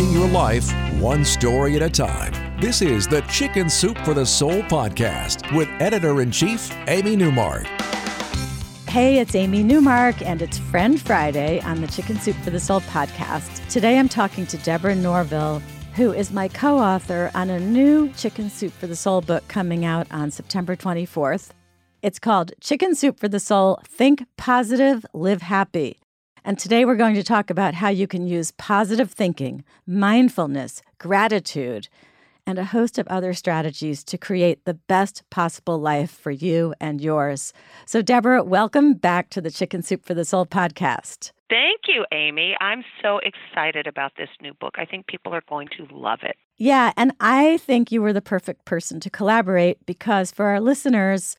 Changing your life one story at a time. This is the Chicken Soup for the Soul podcast with editor in chief, Amy Newmark. Hey, it's Amy Newmark, and it's Friend Friday on the Chicken Soup for the Soul podcast. Today I'm talking to Deborah Norville, who is my co author on a new Chicken Soup for the Soul book coming out on September 24th. It's called Chicken Soup for the Soul Think Positive, Live Happy. And today we're going to talk about how you can use positive thinking, mindfulness, gratitude, and a host of other strategies to create the best possible life for you and yours. So, Deborah, welcome back to the Chicken Soup for the Soul podcast. Thank you, Amy. I'm so excited about this new book. I think people are going to love it. Yeah, and I think you were the perfect person to collaborate because for our listeners,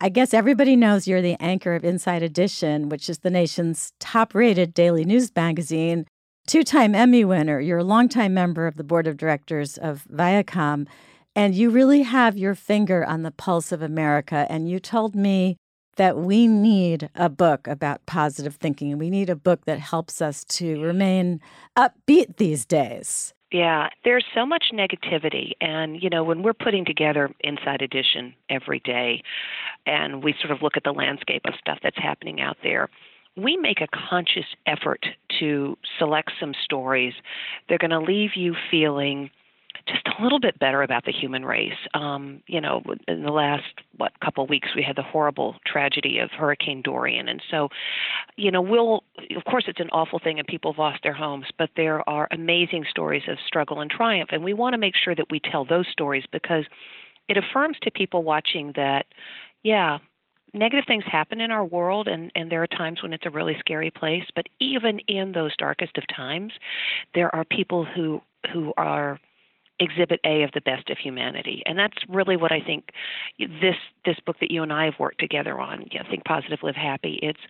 I guess everybody knows you're the anchor of Inside Edition, which is the nation's top rated daily news magazine, two time Emmy winner. You're a longtime member of the board of directors of Viacom, and you really have your finger on the pulse of America. And you told me that we need a book about positive thinking. We need a book that helps us to remain upbeat these days. Yeah, there's so much negativity. And, you know, when we're putting together Inside Edition every day and we sort of look at the landscape of stuff that's happening out there, we make a conscious effort to select some stories. They're going to leave you feeling just a little bit better about the human race. Um, you know, in the last what couple weeks, we had the horrible tragedy of Hurricane Dorian, and so, you know, we'll of course it's an awful thing and people have lost their homes, but there are amazing stories of struggle and triumph, and we want to make sure that we tell those stories because it affirms to people watching that, yeah, negative things happen in our world and and there are times when it's a really scary place. But even in those darkest of times there are people who who are exhibit A of the best of humanity. And that's really what I think this this book that you and I have worked together on, you know, Think Positive, Live Happy, it's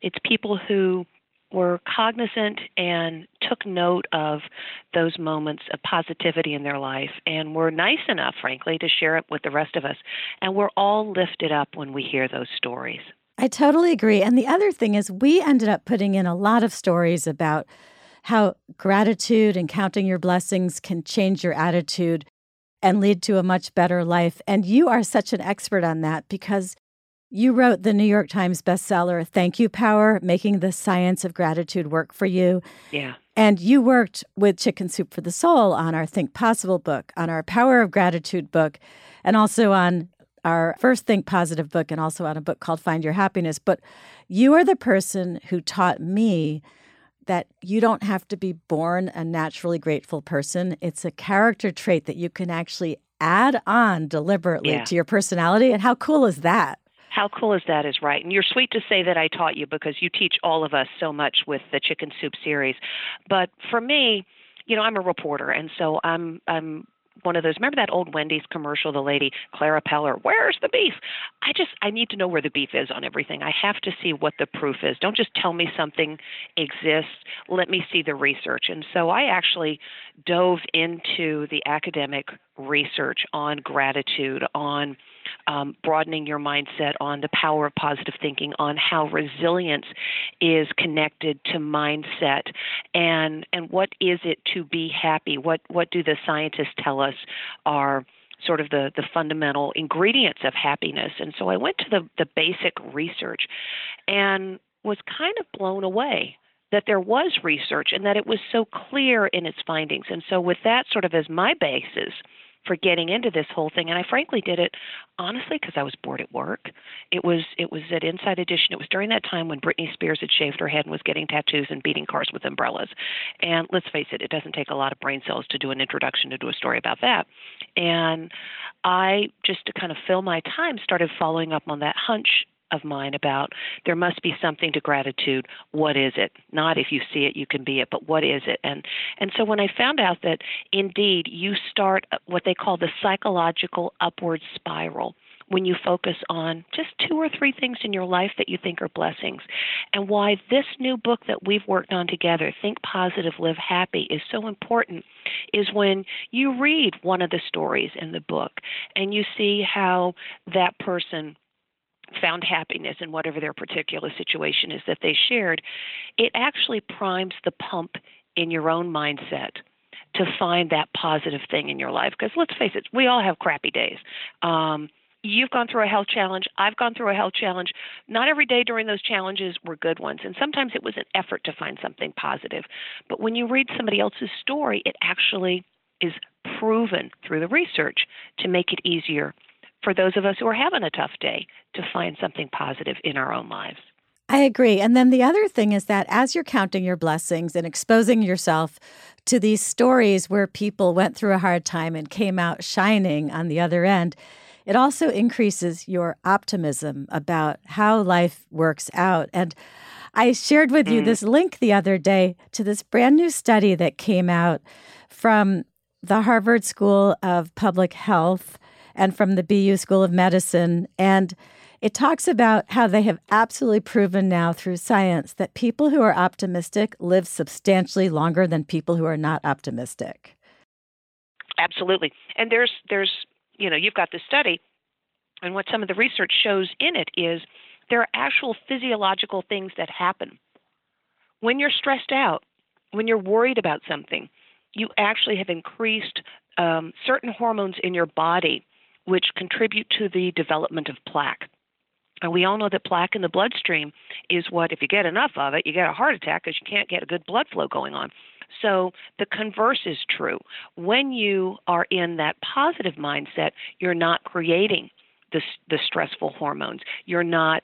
it's people who were cognizant and took note of those moments of positivity in their life and were nice enough, frankly, to share it with the rest of us. And we're all lifted up when we hear those stories. I totally agree. And the other thing is, we ended up putting in a lot of stories about how gratitude and counting your blessings can change your attitude and lead to a much better life. And you are such an expert on that because you wrote the New York Times bestseller, Thank You Power, making the science of gratitude work for you. Yeah. And you worked with Chicken Soup for the Soul on our Think Possible book, on our Power of Gratitude book, and also on our first Think Positive book, and also on a book called Find Your Happiness. But you are the person who taught me that you don't have to be born a naturally grateful person. It's a character trait that you can actually add on deliberately yeah. to your personality. And how cool is that? How cool is that is right. And you're sweet to say that I taught you because you teach all of us so much with the Chicken Soup series. But for me, you know, I'm a reporter and so I'm I'm one of those. Remember that old Wendy's commercial? The lady Clara Peller, where's the beef? I just I need to know where the beef is on everything. I have to see what the proof is. Don't just tell me something exists. Let me see the research. And so I actually dove into the academic research on gratitude, on um, broadening your mindset, on the power of positive thinking, on how resilience is connected to mindset, and and what is it to be happy? What what do the scientists tell us are sort of the, the fundamental ingredients of happiness. And so I went to the, the basic research and was kind of blown away that there was research and that it was so clear in its findings. And so, with that sort of as my basis, for getting into this whole thing and I frankly did it honestly because I was bored at work. It was it was at Inside Edition. It was during that time when Britney Spears had shaved her head and was getting tattoos and beating cars with umbrellas. And let's face it, it doesn't take a lot of brain cells to do an introduction to do a story about that. And I just to kind of fill my time started following up on that hunch of mine about there must be something to gratitude. What is it? Not if you see it, you can be it, but what is it? And and so when I found out that indeed you start what they call the psychological upward spiral when you focus on just two or three things in your life that you think are blessings. And why this new book that we've worked on together, Think Positive, Live Happy, is so important is when you read one of the stories in the book and you see how that person found happiness in whatever their particular situation is that they shared, it actually primes the pump in your own mindset to find that positive thing in your life. Because let's face it, we all have crappy days. Um, you've gone through a health challenge. I've gone through a health challenge. Not every day during those challenges were good ones. And sometimes it was an effort to find something positive. But when you read somebody else's story, it actually is proven through the research to make it easier for those of us who are having a tough day to find something positive in our own lives. I agree. And then the other thing is that as you're counting your blessings and exposing yourself to these stories where people went through a hard time and came out shining on the other end, it also increases your optimism about how life works out. And I shared with you mm. this link the other day to this brand new study that came out from the Harvard School of Public Health and from the BU School of Medicine. And it talks about how they have absolutely proven now through science that people who are optimistic live substantially longer than people who are not optimistic. Absolutely. And there's there's you know, you've got the study and what some of the research shows in it is there are actual physiological things that happen. When you're stressed out, when you're worried about something, you actually have increased um, certain hormones in your body which contribute to the development of plaque. And we all know that plaque in the bloodstream is what, if you get enough of it, you get a heart attack because you can't get a good blood flow going on. So the converse is true. When you are in that positive mindset, you're not creating the, the stressful hormones. You're not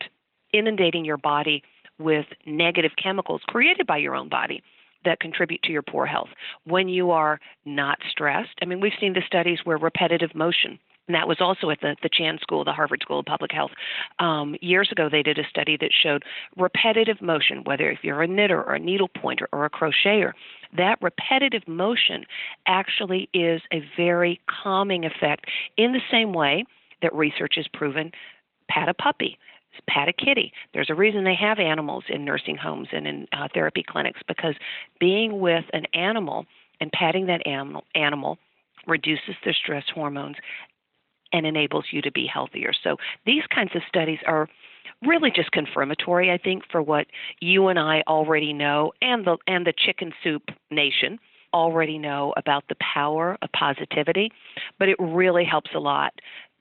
inundating your body with negative chemicals created by your own body that contribute to your poor health. When you are not stressed, I mean, we've seen the studies where repetitive motion and that was also at the, the Chan School, the Harvard School of Public Health. Um, years ago, they did a study that showed repetitive motion, whether if you're a knitter or a needle pointer or a crocheter, that repetitive motion actually is a very calming effect in the same way that research has proven pat a puppy pat a kitty. There's a reason they have animals in nursing homes and in uh, therapy clinics because being with an animal and patting that animal, animal reduces the stress hormones and enables you to be healthier. So these kinds of studies are really just confirmatory, I think, for what you and I already know and the and the chicken soup nation already know about the power of positivity, but it really helps a lot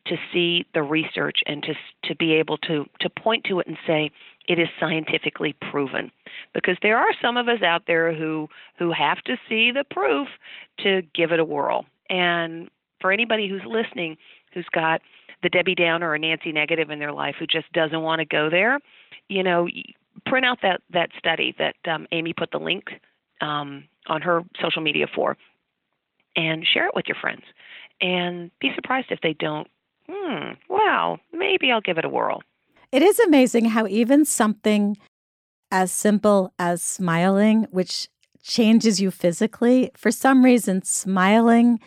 to see the research and to to be able to to point to it and say it is scientifically proven. Because there are some of us out there who who have to see the proof to give it a whirl. And for anybody who's listening who's got the Debbie Downer or Nancy negative in their life who just doesn't want to go there, you know, print out that that study that um, Amy put the link um, on her social media for, and share it with your friends. And be surprised if they don't. Hmm. Wow. Maybe I'll give it a whirl. It is amazing how even something as simple as smiling, which changes you physically, for some reason, smiling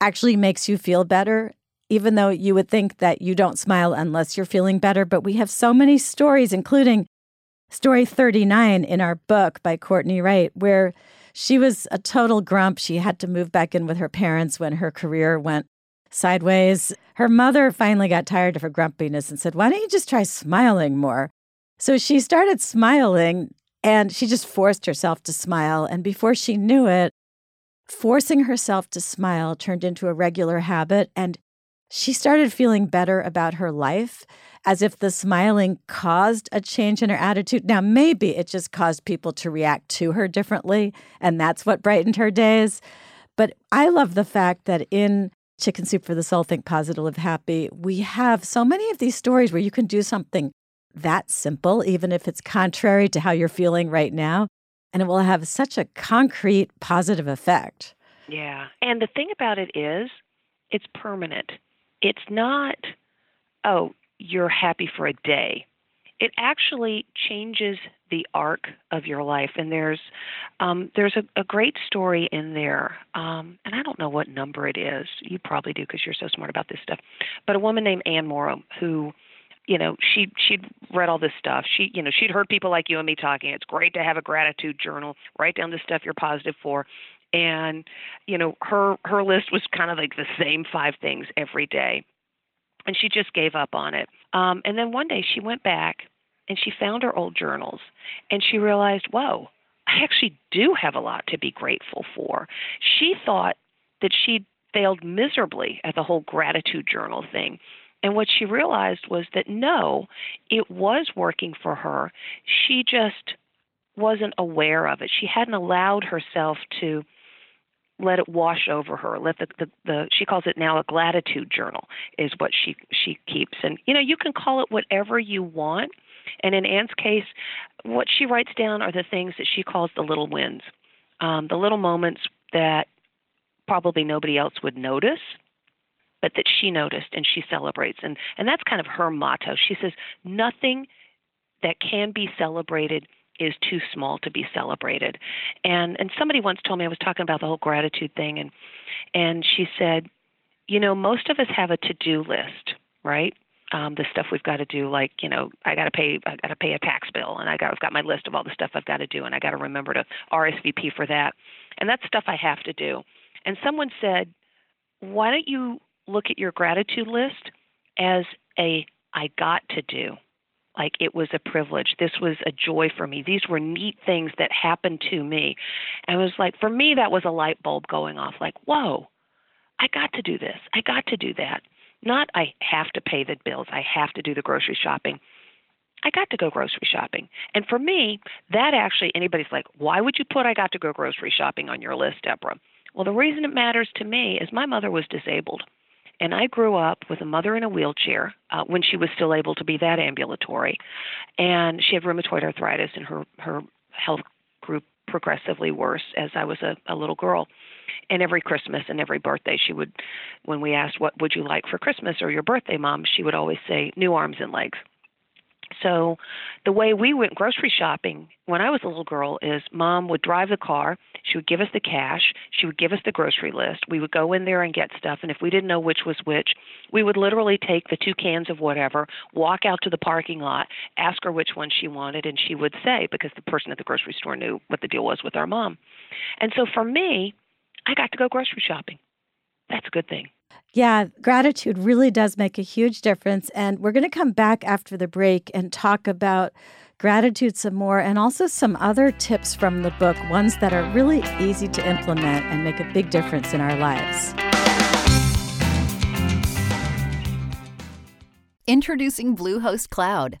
actually makes you feel better even though you would think that you don't smile unless you're feeling better. But we have so many stories, including story 39 in our book by Courtney Wright, where she was a total grump. She had to move back in with her parents when her career went sideways. Her mother finally got tired of her grumpiness and said, Why don't you just try smiling more? So she started smiling and she just forced herself to smile. And before she knew it, forcing herself to smile turned into a regular habit. And she started feeling better about her life, as if the smiling caused a change in her attitude. Now, maybe it just caused people to react to her differently, and that's what brightened her days. But I love the fact that in Chicken Soup for the Soul, Think Positive, Live Happy, we have so many of these stories where you can do something that simple, even if it's contrary to how you're feeling right now, and it will have such a concrete positive effect. Yeah. And the thing about it is, it's permanent. It's not, oh, you're happy for a day. It actually changes the arc of your life. And there's um, there's a, a great story in there, um, and I don't know what number it is. You probably do because you're so smart about this stuff. But a woman named Anne Morrow who you know she she'd read all this stuff she you know she'd heard people like you and me talking it's great to have a gratitude journal write down the stuff you're positive for and you know her her list was kind of like the same five things every day and she just gave up on it um and then one day she went back and she found her old journals and she realized, whoa, I actually do have a lot to be grateful for. She thought that she'd failed miserably at the whole gratitude journal thing. And what she realized was that no, it was working for her. She just wasn't aware of it. She hadn't allowed herself to let it wash over her. Let the, the, the she calls it now a gratitude journal is what she she keeps. And you know, you can call it whatever you want. And in Anne's case, what she writes down are the things that she calls the little wins, um, the little moments that probably nobody else would notice, but that she noticed and she celebrates. And, and that's kind of her motto. She says, nothing that can be celebrated is too small to be celebrated. And and somebody once told me I was talking about the whole gratitude thing and and she said, you know, most of us have a to-do list, right? um, the stuff we've got to do, like you know, I got to pay, I got to pay a tax bill, and I got, I've got my list of all the stuff I've got to do, and I got to remember to RSVP for that, and that's stuff I have to do. And someone said, why don't you look at your gratitude list as a I got to do, like it was a privilege. This was a joy for me. These were neat things that happened to me, and it was like for me that was a light bulb going off, like whoa. I got to do this. I got to do that. Not I have to pay the bills, I have to do the grocery shopping. I got to go grocery shopping. And for me, that actually, anybody's like, why would you put I got to go grocery shopping on your list, Deborah? Well, the reason it matters to me is my mother was disabled. And I grew up with a mother in a wheelchair uh, when she was still able to be that ambulatory. And she had rheumatoid arthritis, and her, her health grew progressively worse as I was a, a little girl and every Christmas and every birthday she would when we asked what would you like for Christmas or your birthday mom she would always say new arms and legs so the way we went grocery shopping when I was a little girl is mom would drive the car, she would give us the cash, she would give us the grocery list. We would go in there and get stuff and if we didn't know which was which, we would literally take the two cans of whatever, walk out to the parking lot, ask her which one she wanted and she would say because the person at the grocery store knew what the deal was with our mom. And so for me, I got to go grocery shopping. That's a good thing. Yeah, gratitude really does make a huge difference. And we're going to come back after the break and talk about gratitude some more and also some other tips from the book, ones that are really easy to implement and make a big difference in our lives. Introducing Bluehost Cloud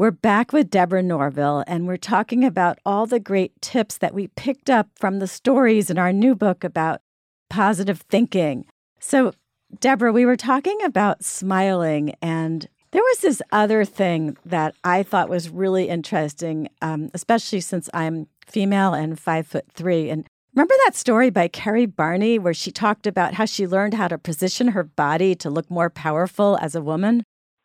We're back with Deborah Norville, and we're talking about all the great tips that we picked up from the stories in our new book about positive thinking. So, Deborah, we were talking about smiling, and there was this other thing that I thought was really interesting, um, especially since I'm female and five foot three. And remember that story by Carrie Barney where she talked about how she learned how to position her body to look more powerful as a woman?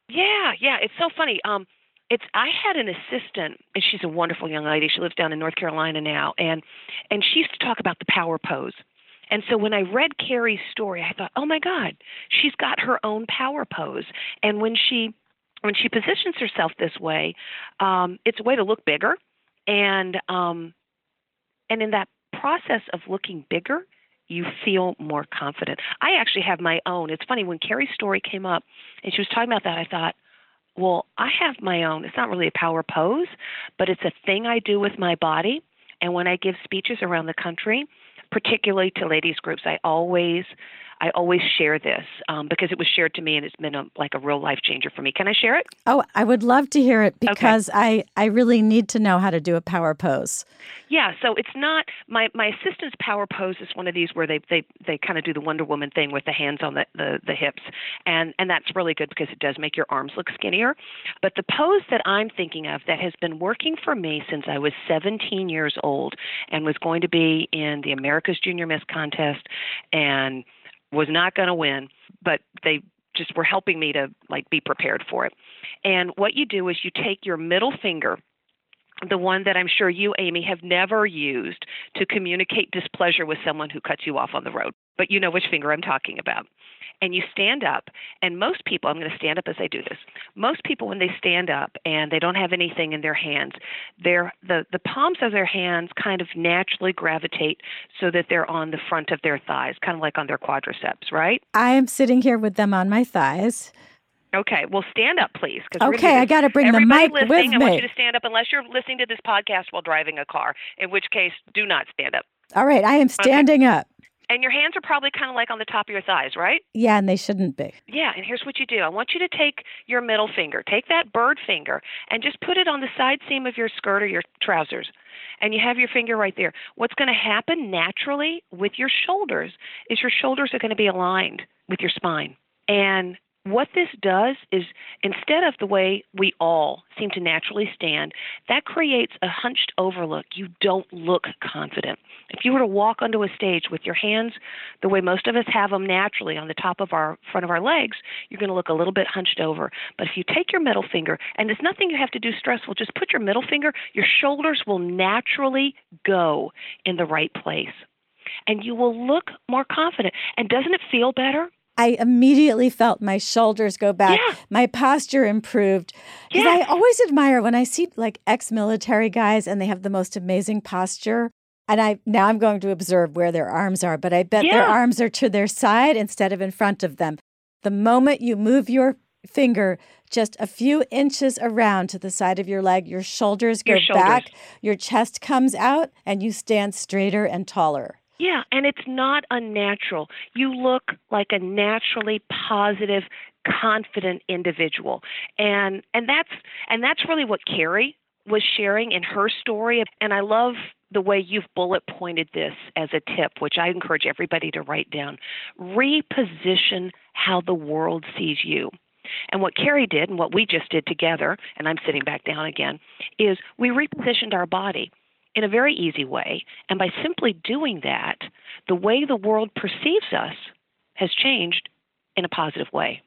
Yeah, yeah, it's so funny. Um, it's I had an assistant and she's a wonderful young lady. She lives down in North Carolina now and and she used to talk about the power pose. And so when I read Carrie's story, I thought, "Oh my god, she's got her own power pose." And when she when she positions herself this way, um, it's a way to look bigger, and um, and in that process of looking bigger, you feel more confident. I actually have my own. It's funny when Carrie's story came up, and she was talking about that. I thought, well, I have my own. It's not really a power pose, but it's a thing I do with my body. And when I give speeches around the country, particularly to ladies groups, I always I always share this um, because it was shared to me and it's been a, like a real life changer for me. Can I share it? Oh, I would love to hear it because okay. I, I really need to know how to do a power pose. Yeah, so it's not my my assistant's power pose is one of these where they they they kind of do the Wonder Woman thing with the hands on the, the the hips, and and that's really good because it does make your arms look skinnier. But the pose that I'm thinking of that has been working for me since I was 17 years old and was going to be in the America's Junior Miss contest and was not going to win, but they just were helping me to like be prepared for it. And what you do is you take your middle finger the one that I'm sure you, Amy, have never used to communicate displeasure with someone who cuts you off on the road. But you know which finger I'm talking about and you stand up and most people i'm going to stand up as i do this most people when they stand up and they don't have anything in their hands their the the palms of their hands kind of naturally gravitate so that they're on the front of their thighs kind of like on their quadriceps right i am sitting here with them on my thighs Okay, well, stand up, please. Okay, I got to bring the mic with me. I want you to stand up unless you're listening to this podcast while driving a car, in which case, do not stand up. All right, I am standing okay. up. And your hands are probably kind of like on the top of your thighs, right? Yeah, and they shouldn't be. Yeah, and here's what you do. I want you to take your middle finger, take that bird finger, and just put it on the side seam of your skirt or your trousers. And you have your finger right there. What's going to happen naturally with your shoulders is your shoulders are going to be aligned with your spine. And what this does is instead of the way we all seem to naturally stand, that creates a hunched overlook. You don't look confident. If you were to walk onto a stage with your hands the way most of us have them naturally on the top of our front of our legs, you're going to look a little bit hunched over. But if you take your middle finger, and it's nothing you have to do stressful, just put your middle finger, your shoulders will naturally go in the right place. And you will look more confident. And doesn't it feel better? I immediately felt my shoulders go back. Yeah. My posture improved. Because I always admire when I see like ex military guys and they have the most amazing posture. And I now I'm going to observe where their arms are, but I bet yeah. their arms are to their side instead of in front of them. The moment you move your finger just a few inches around to the side of your leg, your shoulders go your shoulders. back, your chest comes out, and you stand straighter and taller. Yeah, and it's not unnatural. You look like a naturally positive, confident individual. And and that's and that's really what Carrie was sharing in her story and I love the way you've bullet pointed this as a tip, which I encourage everybody to write down. Reposition how the world sees you. And what Carrie did and what we just did together, and I'm sitting back down again, is we repositioned our body in a very easy way. And by simply doing that, the way the world perceives us has changed in a positive way.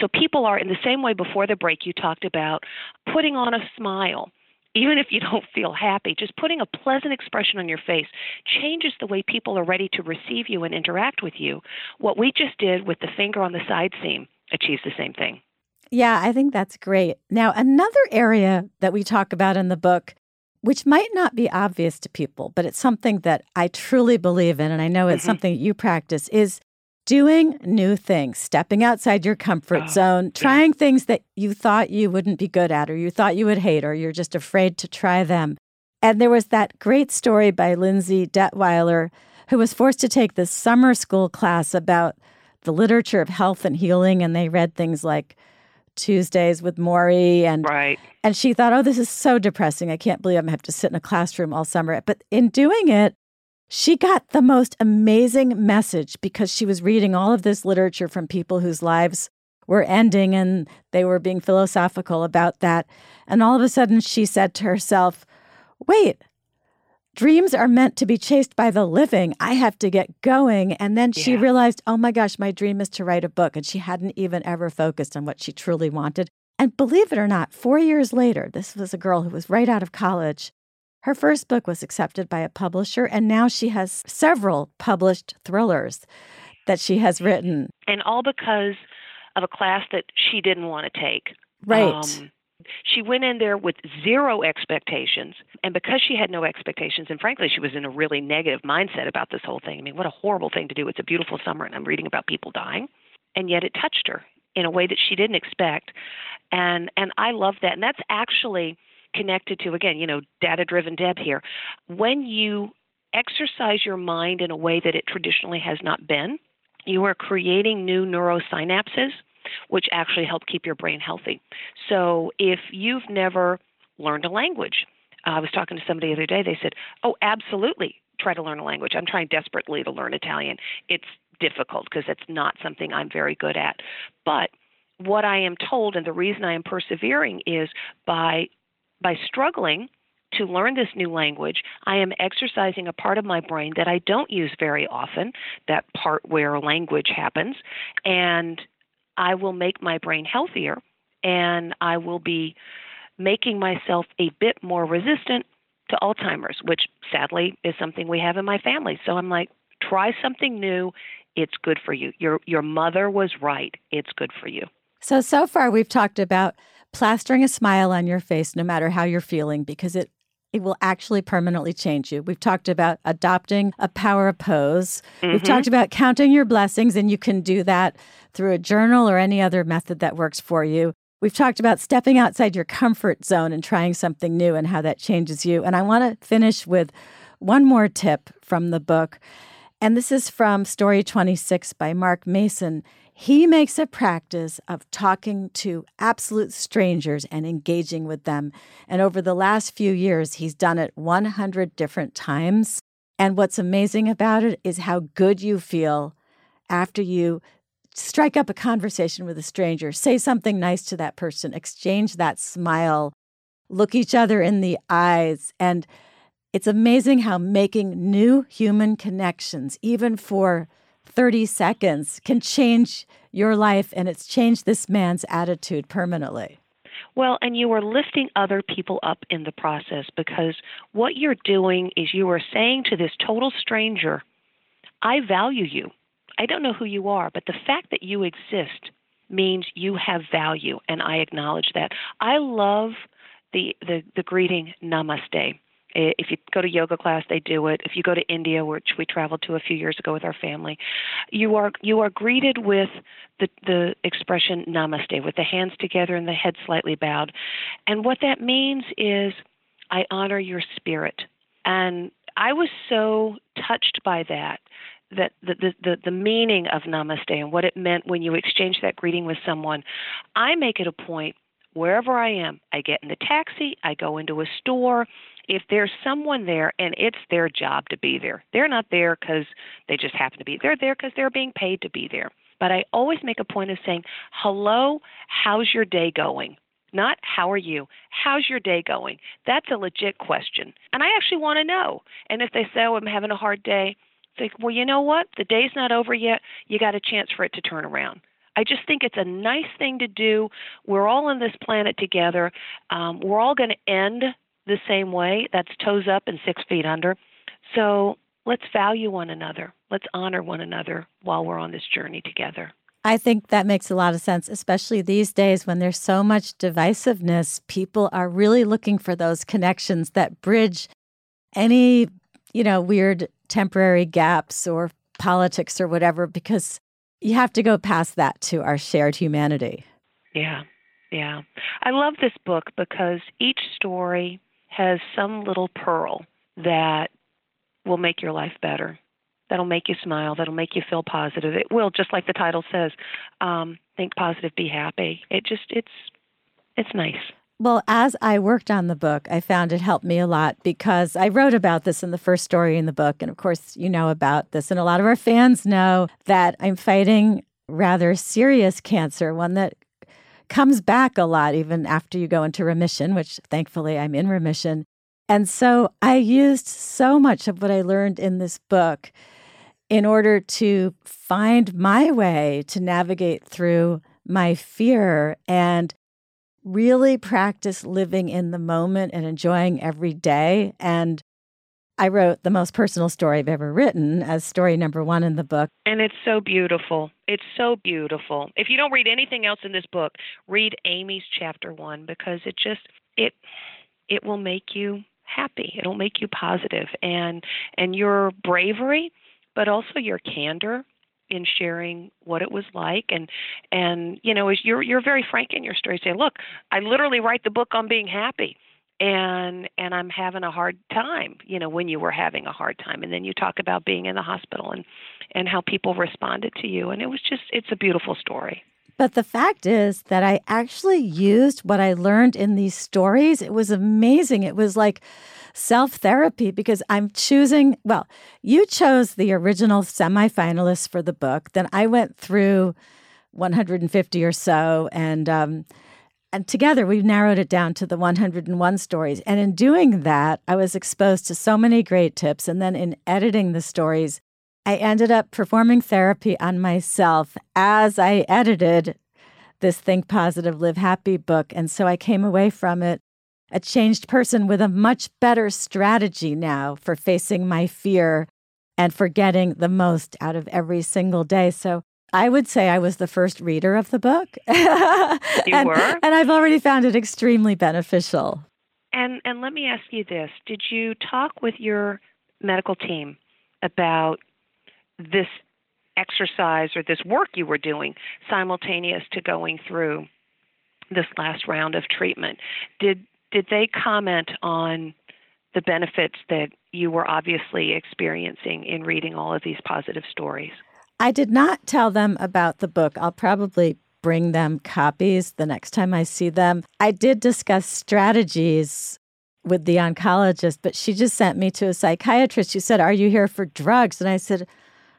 So people are in the same way before the break you talked about putting on a smile. Even if you don't feel happy, just putting a pleasant expression on your face changes the way people are ready to receive you and interact with you. What we just did with the finger on the side seam achieves the same thing. Yeah, I think that's great. Now, another area that we talk about in the book which might not be obvious to people, but it's something that I truly believe in, and I know it's mm-hmm. something you practice, is doing new things, stepping outside your comfort oh, zone, trying yeah. things that you thought you wouldn't be good at, or you thought you would hate, or you're just afraid to try them. And there was that great story by Lindsay Detwiler, who was forced to take this summer school class about the literature of health and healing, and they read things like Tuesdays with Morrie and right. and she thought, "Oh, this is so depressing. I can't believe I'm going to have to sit in a classroom all summer." But in doing it, she got the most amazing message because she was reading all of this literature from people whose lives were ending and they were being philosophical about that. And all of a sudden she said to herself, "Wait, dreams are meant to be chased by the living. I have to get going. And then she yeah. realized, oh my gosh, my dream is to write a book. And she hadn't even ever focused on what she truly wanted. And believe it or not, four years later, this was a girl who was right out of college. Her first book was accepted by a publisher, and now she has several published thrillers that she has written. And all because of a class that she didn't want to take. Right. Um, she went in there with zero expectations. And because she had no expectations, and frankly, she was in a really negative mindset about this whole thing. I mean, what a horrible thing to do. It's a beautiful summer, and I'm reading about people dying. And yet it touched her in a way that she didn't expect. And and I love that. And that's actually connected to again, you know, data driven Deb here. When you exercise your mind in a way that it traditionally has not been, you are creating new neurosynapses which actually help keep your brain healthy. So if you've never learned a language, uh, I was talking to somebody the other day, they said, Oh, absolutely, try to learn a language. I'm trying desperately to learn Italian. It's difficult because it's not something I'm very good at. But what I am told, and the reason I am persevering, is by by struggling to learn this new language, I am exercising a part of my brain that I don't use very often, that part where language happens, and I will make my brain healthier and I will be making myself a bit more resistant to Alzheimer's, which sadly is something we have in my family. So I'm like, try something new. It's good for you. Your your mother was right. It's good for you. So so far we've talked about plastering a smile on your face no matter how you're feeling because it it will actually permanently change you. We've talked about adopting a power pose. Mm-hmm. We've talked about counting your blessings, and you can do that through a journal or any other method that works for you. We've talked about stepping outside your comfort zone and trying something new and how that changes you. And I want to finish with one more tip from the book. And this is from Story 26 by Mark Mason. He makes a practice of talking to absolute strangers and engaging with them. And over the last few years, he's done it 100 different times. And what's amazing about it is how good you feel after you strike up a conversation with a stranger, say something nice to that person, exchange that smile, look each other in the eyes. And it's amazing how making new human connections, even for 30 seconds can change your life, and it's changed this man's attitude permanently. Well, and you are lifting other people up in the process because what you're doing is you are saying to this total stranger, I value you. I don't know who you are, but the fact that you exist means you have value, and I acknowledge that. I love the, the, the greeting namaste. If you go to yoga class, they do it. If you go to India, which we traveled to a few years ago with our family, you are you are greeted with the the expression namaste, with the hands together and the head slightly bowed, and what that means is I honor your spirit. And I was so touched by that that the, the, the, the meaning of namaste and what it meant when you exchange that greeting with someone. I make it a point wherever I am. I get in the taxi, I go into a store, if there's someone there and it's their job to be there, they're not there because they just happen to be. They're there because they're being paid to be there. But I always make a point of saying, "Hello, how's your day going?" Not how are you? How's your day going? That's a legit question. And I actually want to know. And if they say, oh, I'm having a hard day, think, well, you know what? The day's not over yet. You got a chance for it to turn around. I just think it's a nice thing to do. We're all on this planet together. Um, we're all going to end the same way. That's toes up and six feet under. So let's value one another. Let's honor one another while we're on this journey together. I think that makes a lot of sense, especially these days when there's so much divisiveness. People are really looking for those connections that bridge any, you know, weird temporary gaps or politics or whatever, because you have to go past that to our shared humanity. Yeah, yeah. I love this book because each story has some little pearl that will make your life better. That'll make you smile. That'll make you feel positive. It will, just like the title says. Um, think positive, be happy. It just it's it's nice. Well, as I worked on the book, I found it helped me a lot because I wrote about this in the first story in the book. And of course, you know about this. And a lot of our fans know that I'm fighting rather serious cancer, one that comes back a lot even after you go into remission, which thankfully I'm in remission. And so I used so much of what I learned in this book in order to find my way to navigate through my fear. And really practice living in the moment and enjoying every day. And I wrote the most personal story I've ever written as story number one in the book. And it's so beautiful. It's so beautiful. If you don't read anything else in this book, read Amy's chapter one because it just it it will make you happy. It'll make you positive and and your bravery, but also your candor in sharing what it was like and and you know you're you're very frank in your story say look i literally write the book on being happy and and i'm having a hard time you know when you were having a hard time and then you talk about being in the hospital and and how people responded to you and it was just it's a beautiful story but the fact is that I actually used what I learned in these stories. It was amazing. It was like self therapy because I'm choosing, well, you chose the original semifinalists for the book. Then I went through 150 or so and, um, and together we've narrowed it down to the 101 stories. And in doing that, I was exposed to so many great tips. And then in editing the stories, I ended up performing therapy on myself as I edited this Think Positive, Live Happy book. And so I came away from it a changed person with a much better strategy now for facing my fear and for getting the most out of every single day. So I would say I was the first reader of the book. you and, were? And I've already found it extremely beneficial. And and let me ask you this. Did you talk with your medical team about this exercise or this work you were doing simultaneous to going through this last round of treatment. Did did they comment on the benefits that you were obviously experiencing in reading all of these positive stories? I did not tell them about the book. I'll probably bring them copies the next time I see them. I did discuss strategies with the oncologist, but she just sent me to a psychiatrist She said, Are you here for drugs? And I said,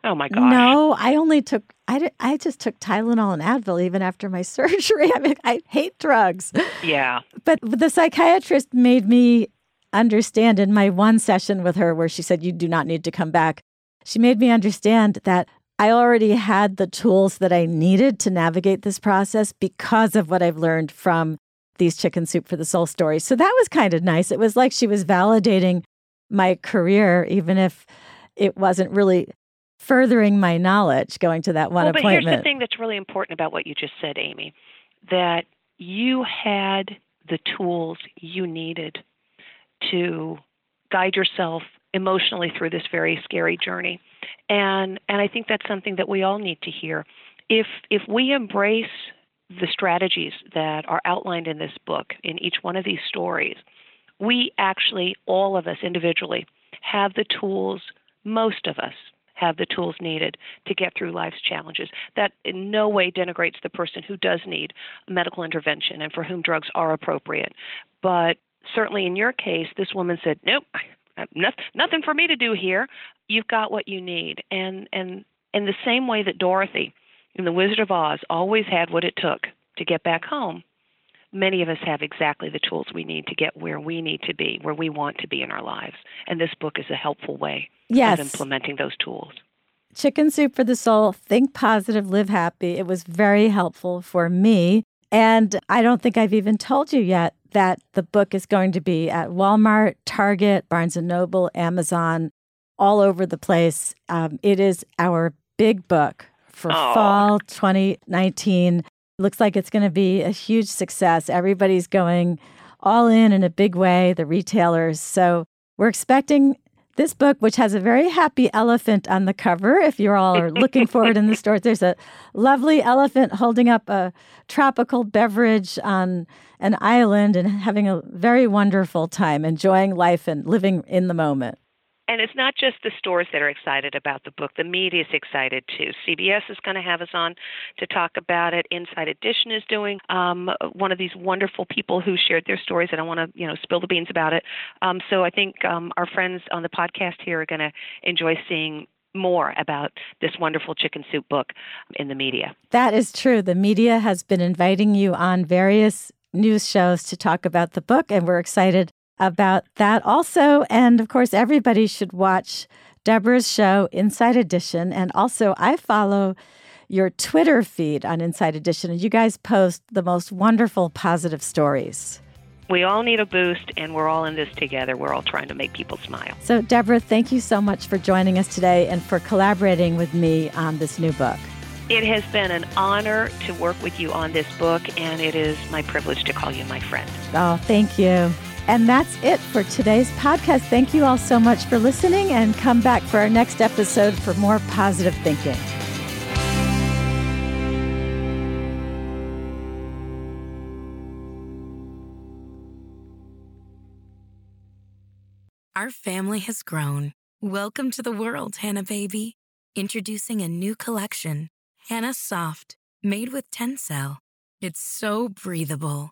Oh my gosh. No, I only took I did, I just took Tylenol and Advil even after my surgery. I mean, I hate drugs. Yeah. But the psychiatrist made me understand in my one session with her where she said you do not need to come back. She made me understand that I already had the tools that I needed to navigate this process because of what I've learned from these chicken soup for the soul stories. So that was kind of nice. It was like she was validating my career even if it wasn't really furthering my knowledge going to that one well, but appointment. here's the thing that's really important about what you just said, Amy, that you had the tools you needed to guide yourself emotionally through this very scary journey. And and I think that's something that we all need to hear. If if we embrace the strategies that are outlined in this book in each one of these stories, we actually all of us individually have the tools most of us have the tools needed to get through life's challenges. That in no way denigrates the person who does need medical intervention and for whom drugs are appropriate. But certainly in your case, this woman said, "Nope, Uh, nothing for me to do here. You've got what you need." And and in the same way that Dorothy in The Wizard of Oz always had what it took to get back home, many of us have exactly the tools we need to get where we need to be, where we want to be in our lives. And this book is a helpful way yes. of implementing those tools. Chicken Soup for the Soul, Think Positive, Live Happy. It was very helpful for me. And I don't think I've even told you yet that the book is going to be at Walmart, Target, Barnes and Noble, Amazon, all over the place. Um, it is our big book for oh. fall 2019. Looks like it's going to be a huge success. Everybody's going all in in a big way, the retailers. So we're expecting this book, which has a very happy elephant on the cover, if you all are looking for it in the stores, there's a lovely elephant holding up a tropical beverage on an island and having a very wonderful time, enjoying life and living in the moment. And it's not just the stores that are excited about the book. The media is excited too. CBS is going to have us on to talk about it. Inside Edition is doing um, one of these wonderful people who shared their stories. and I want to, you know, spill the beans about it. Um, so I think um, our friends on the podcast here are going to enjoy seeing more about this wonderful chicken soup book in the media. That is true. The media has been inviting you on various news shows to talk about the book, and we're excited about that also. And of course, everybody should watch Deborah's show, Inside Edition. And also, I follow your Twitter feed on Inside Edition, and you guys post the most wonderful positive stories. We all need a boost, and we're all in this together. We're all trying to make people smile. So, Deborah, thank you so much for joining us today and for collaborating with me on this new book. It has been an honor to work with you on this book, and it is my privilege to call you my friend. Oh, thank you. And that's it for today's podcast. Thank you all so much for listening, and come back for our next episode for more positive thinking. Our family has grown. Welcome to the world, Hanna Baby. Introducing a new collection, Hanna Soft, made with Tencel. It's so breathable,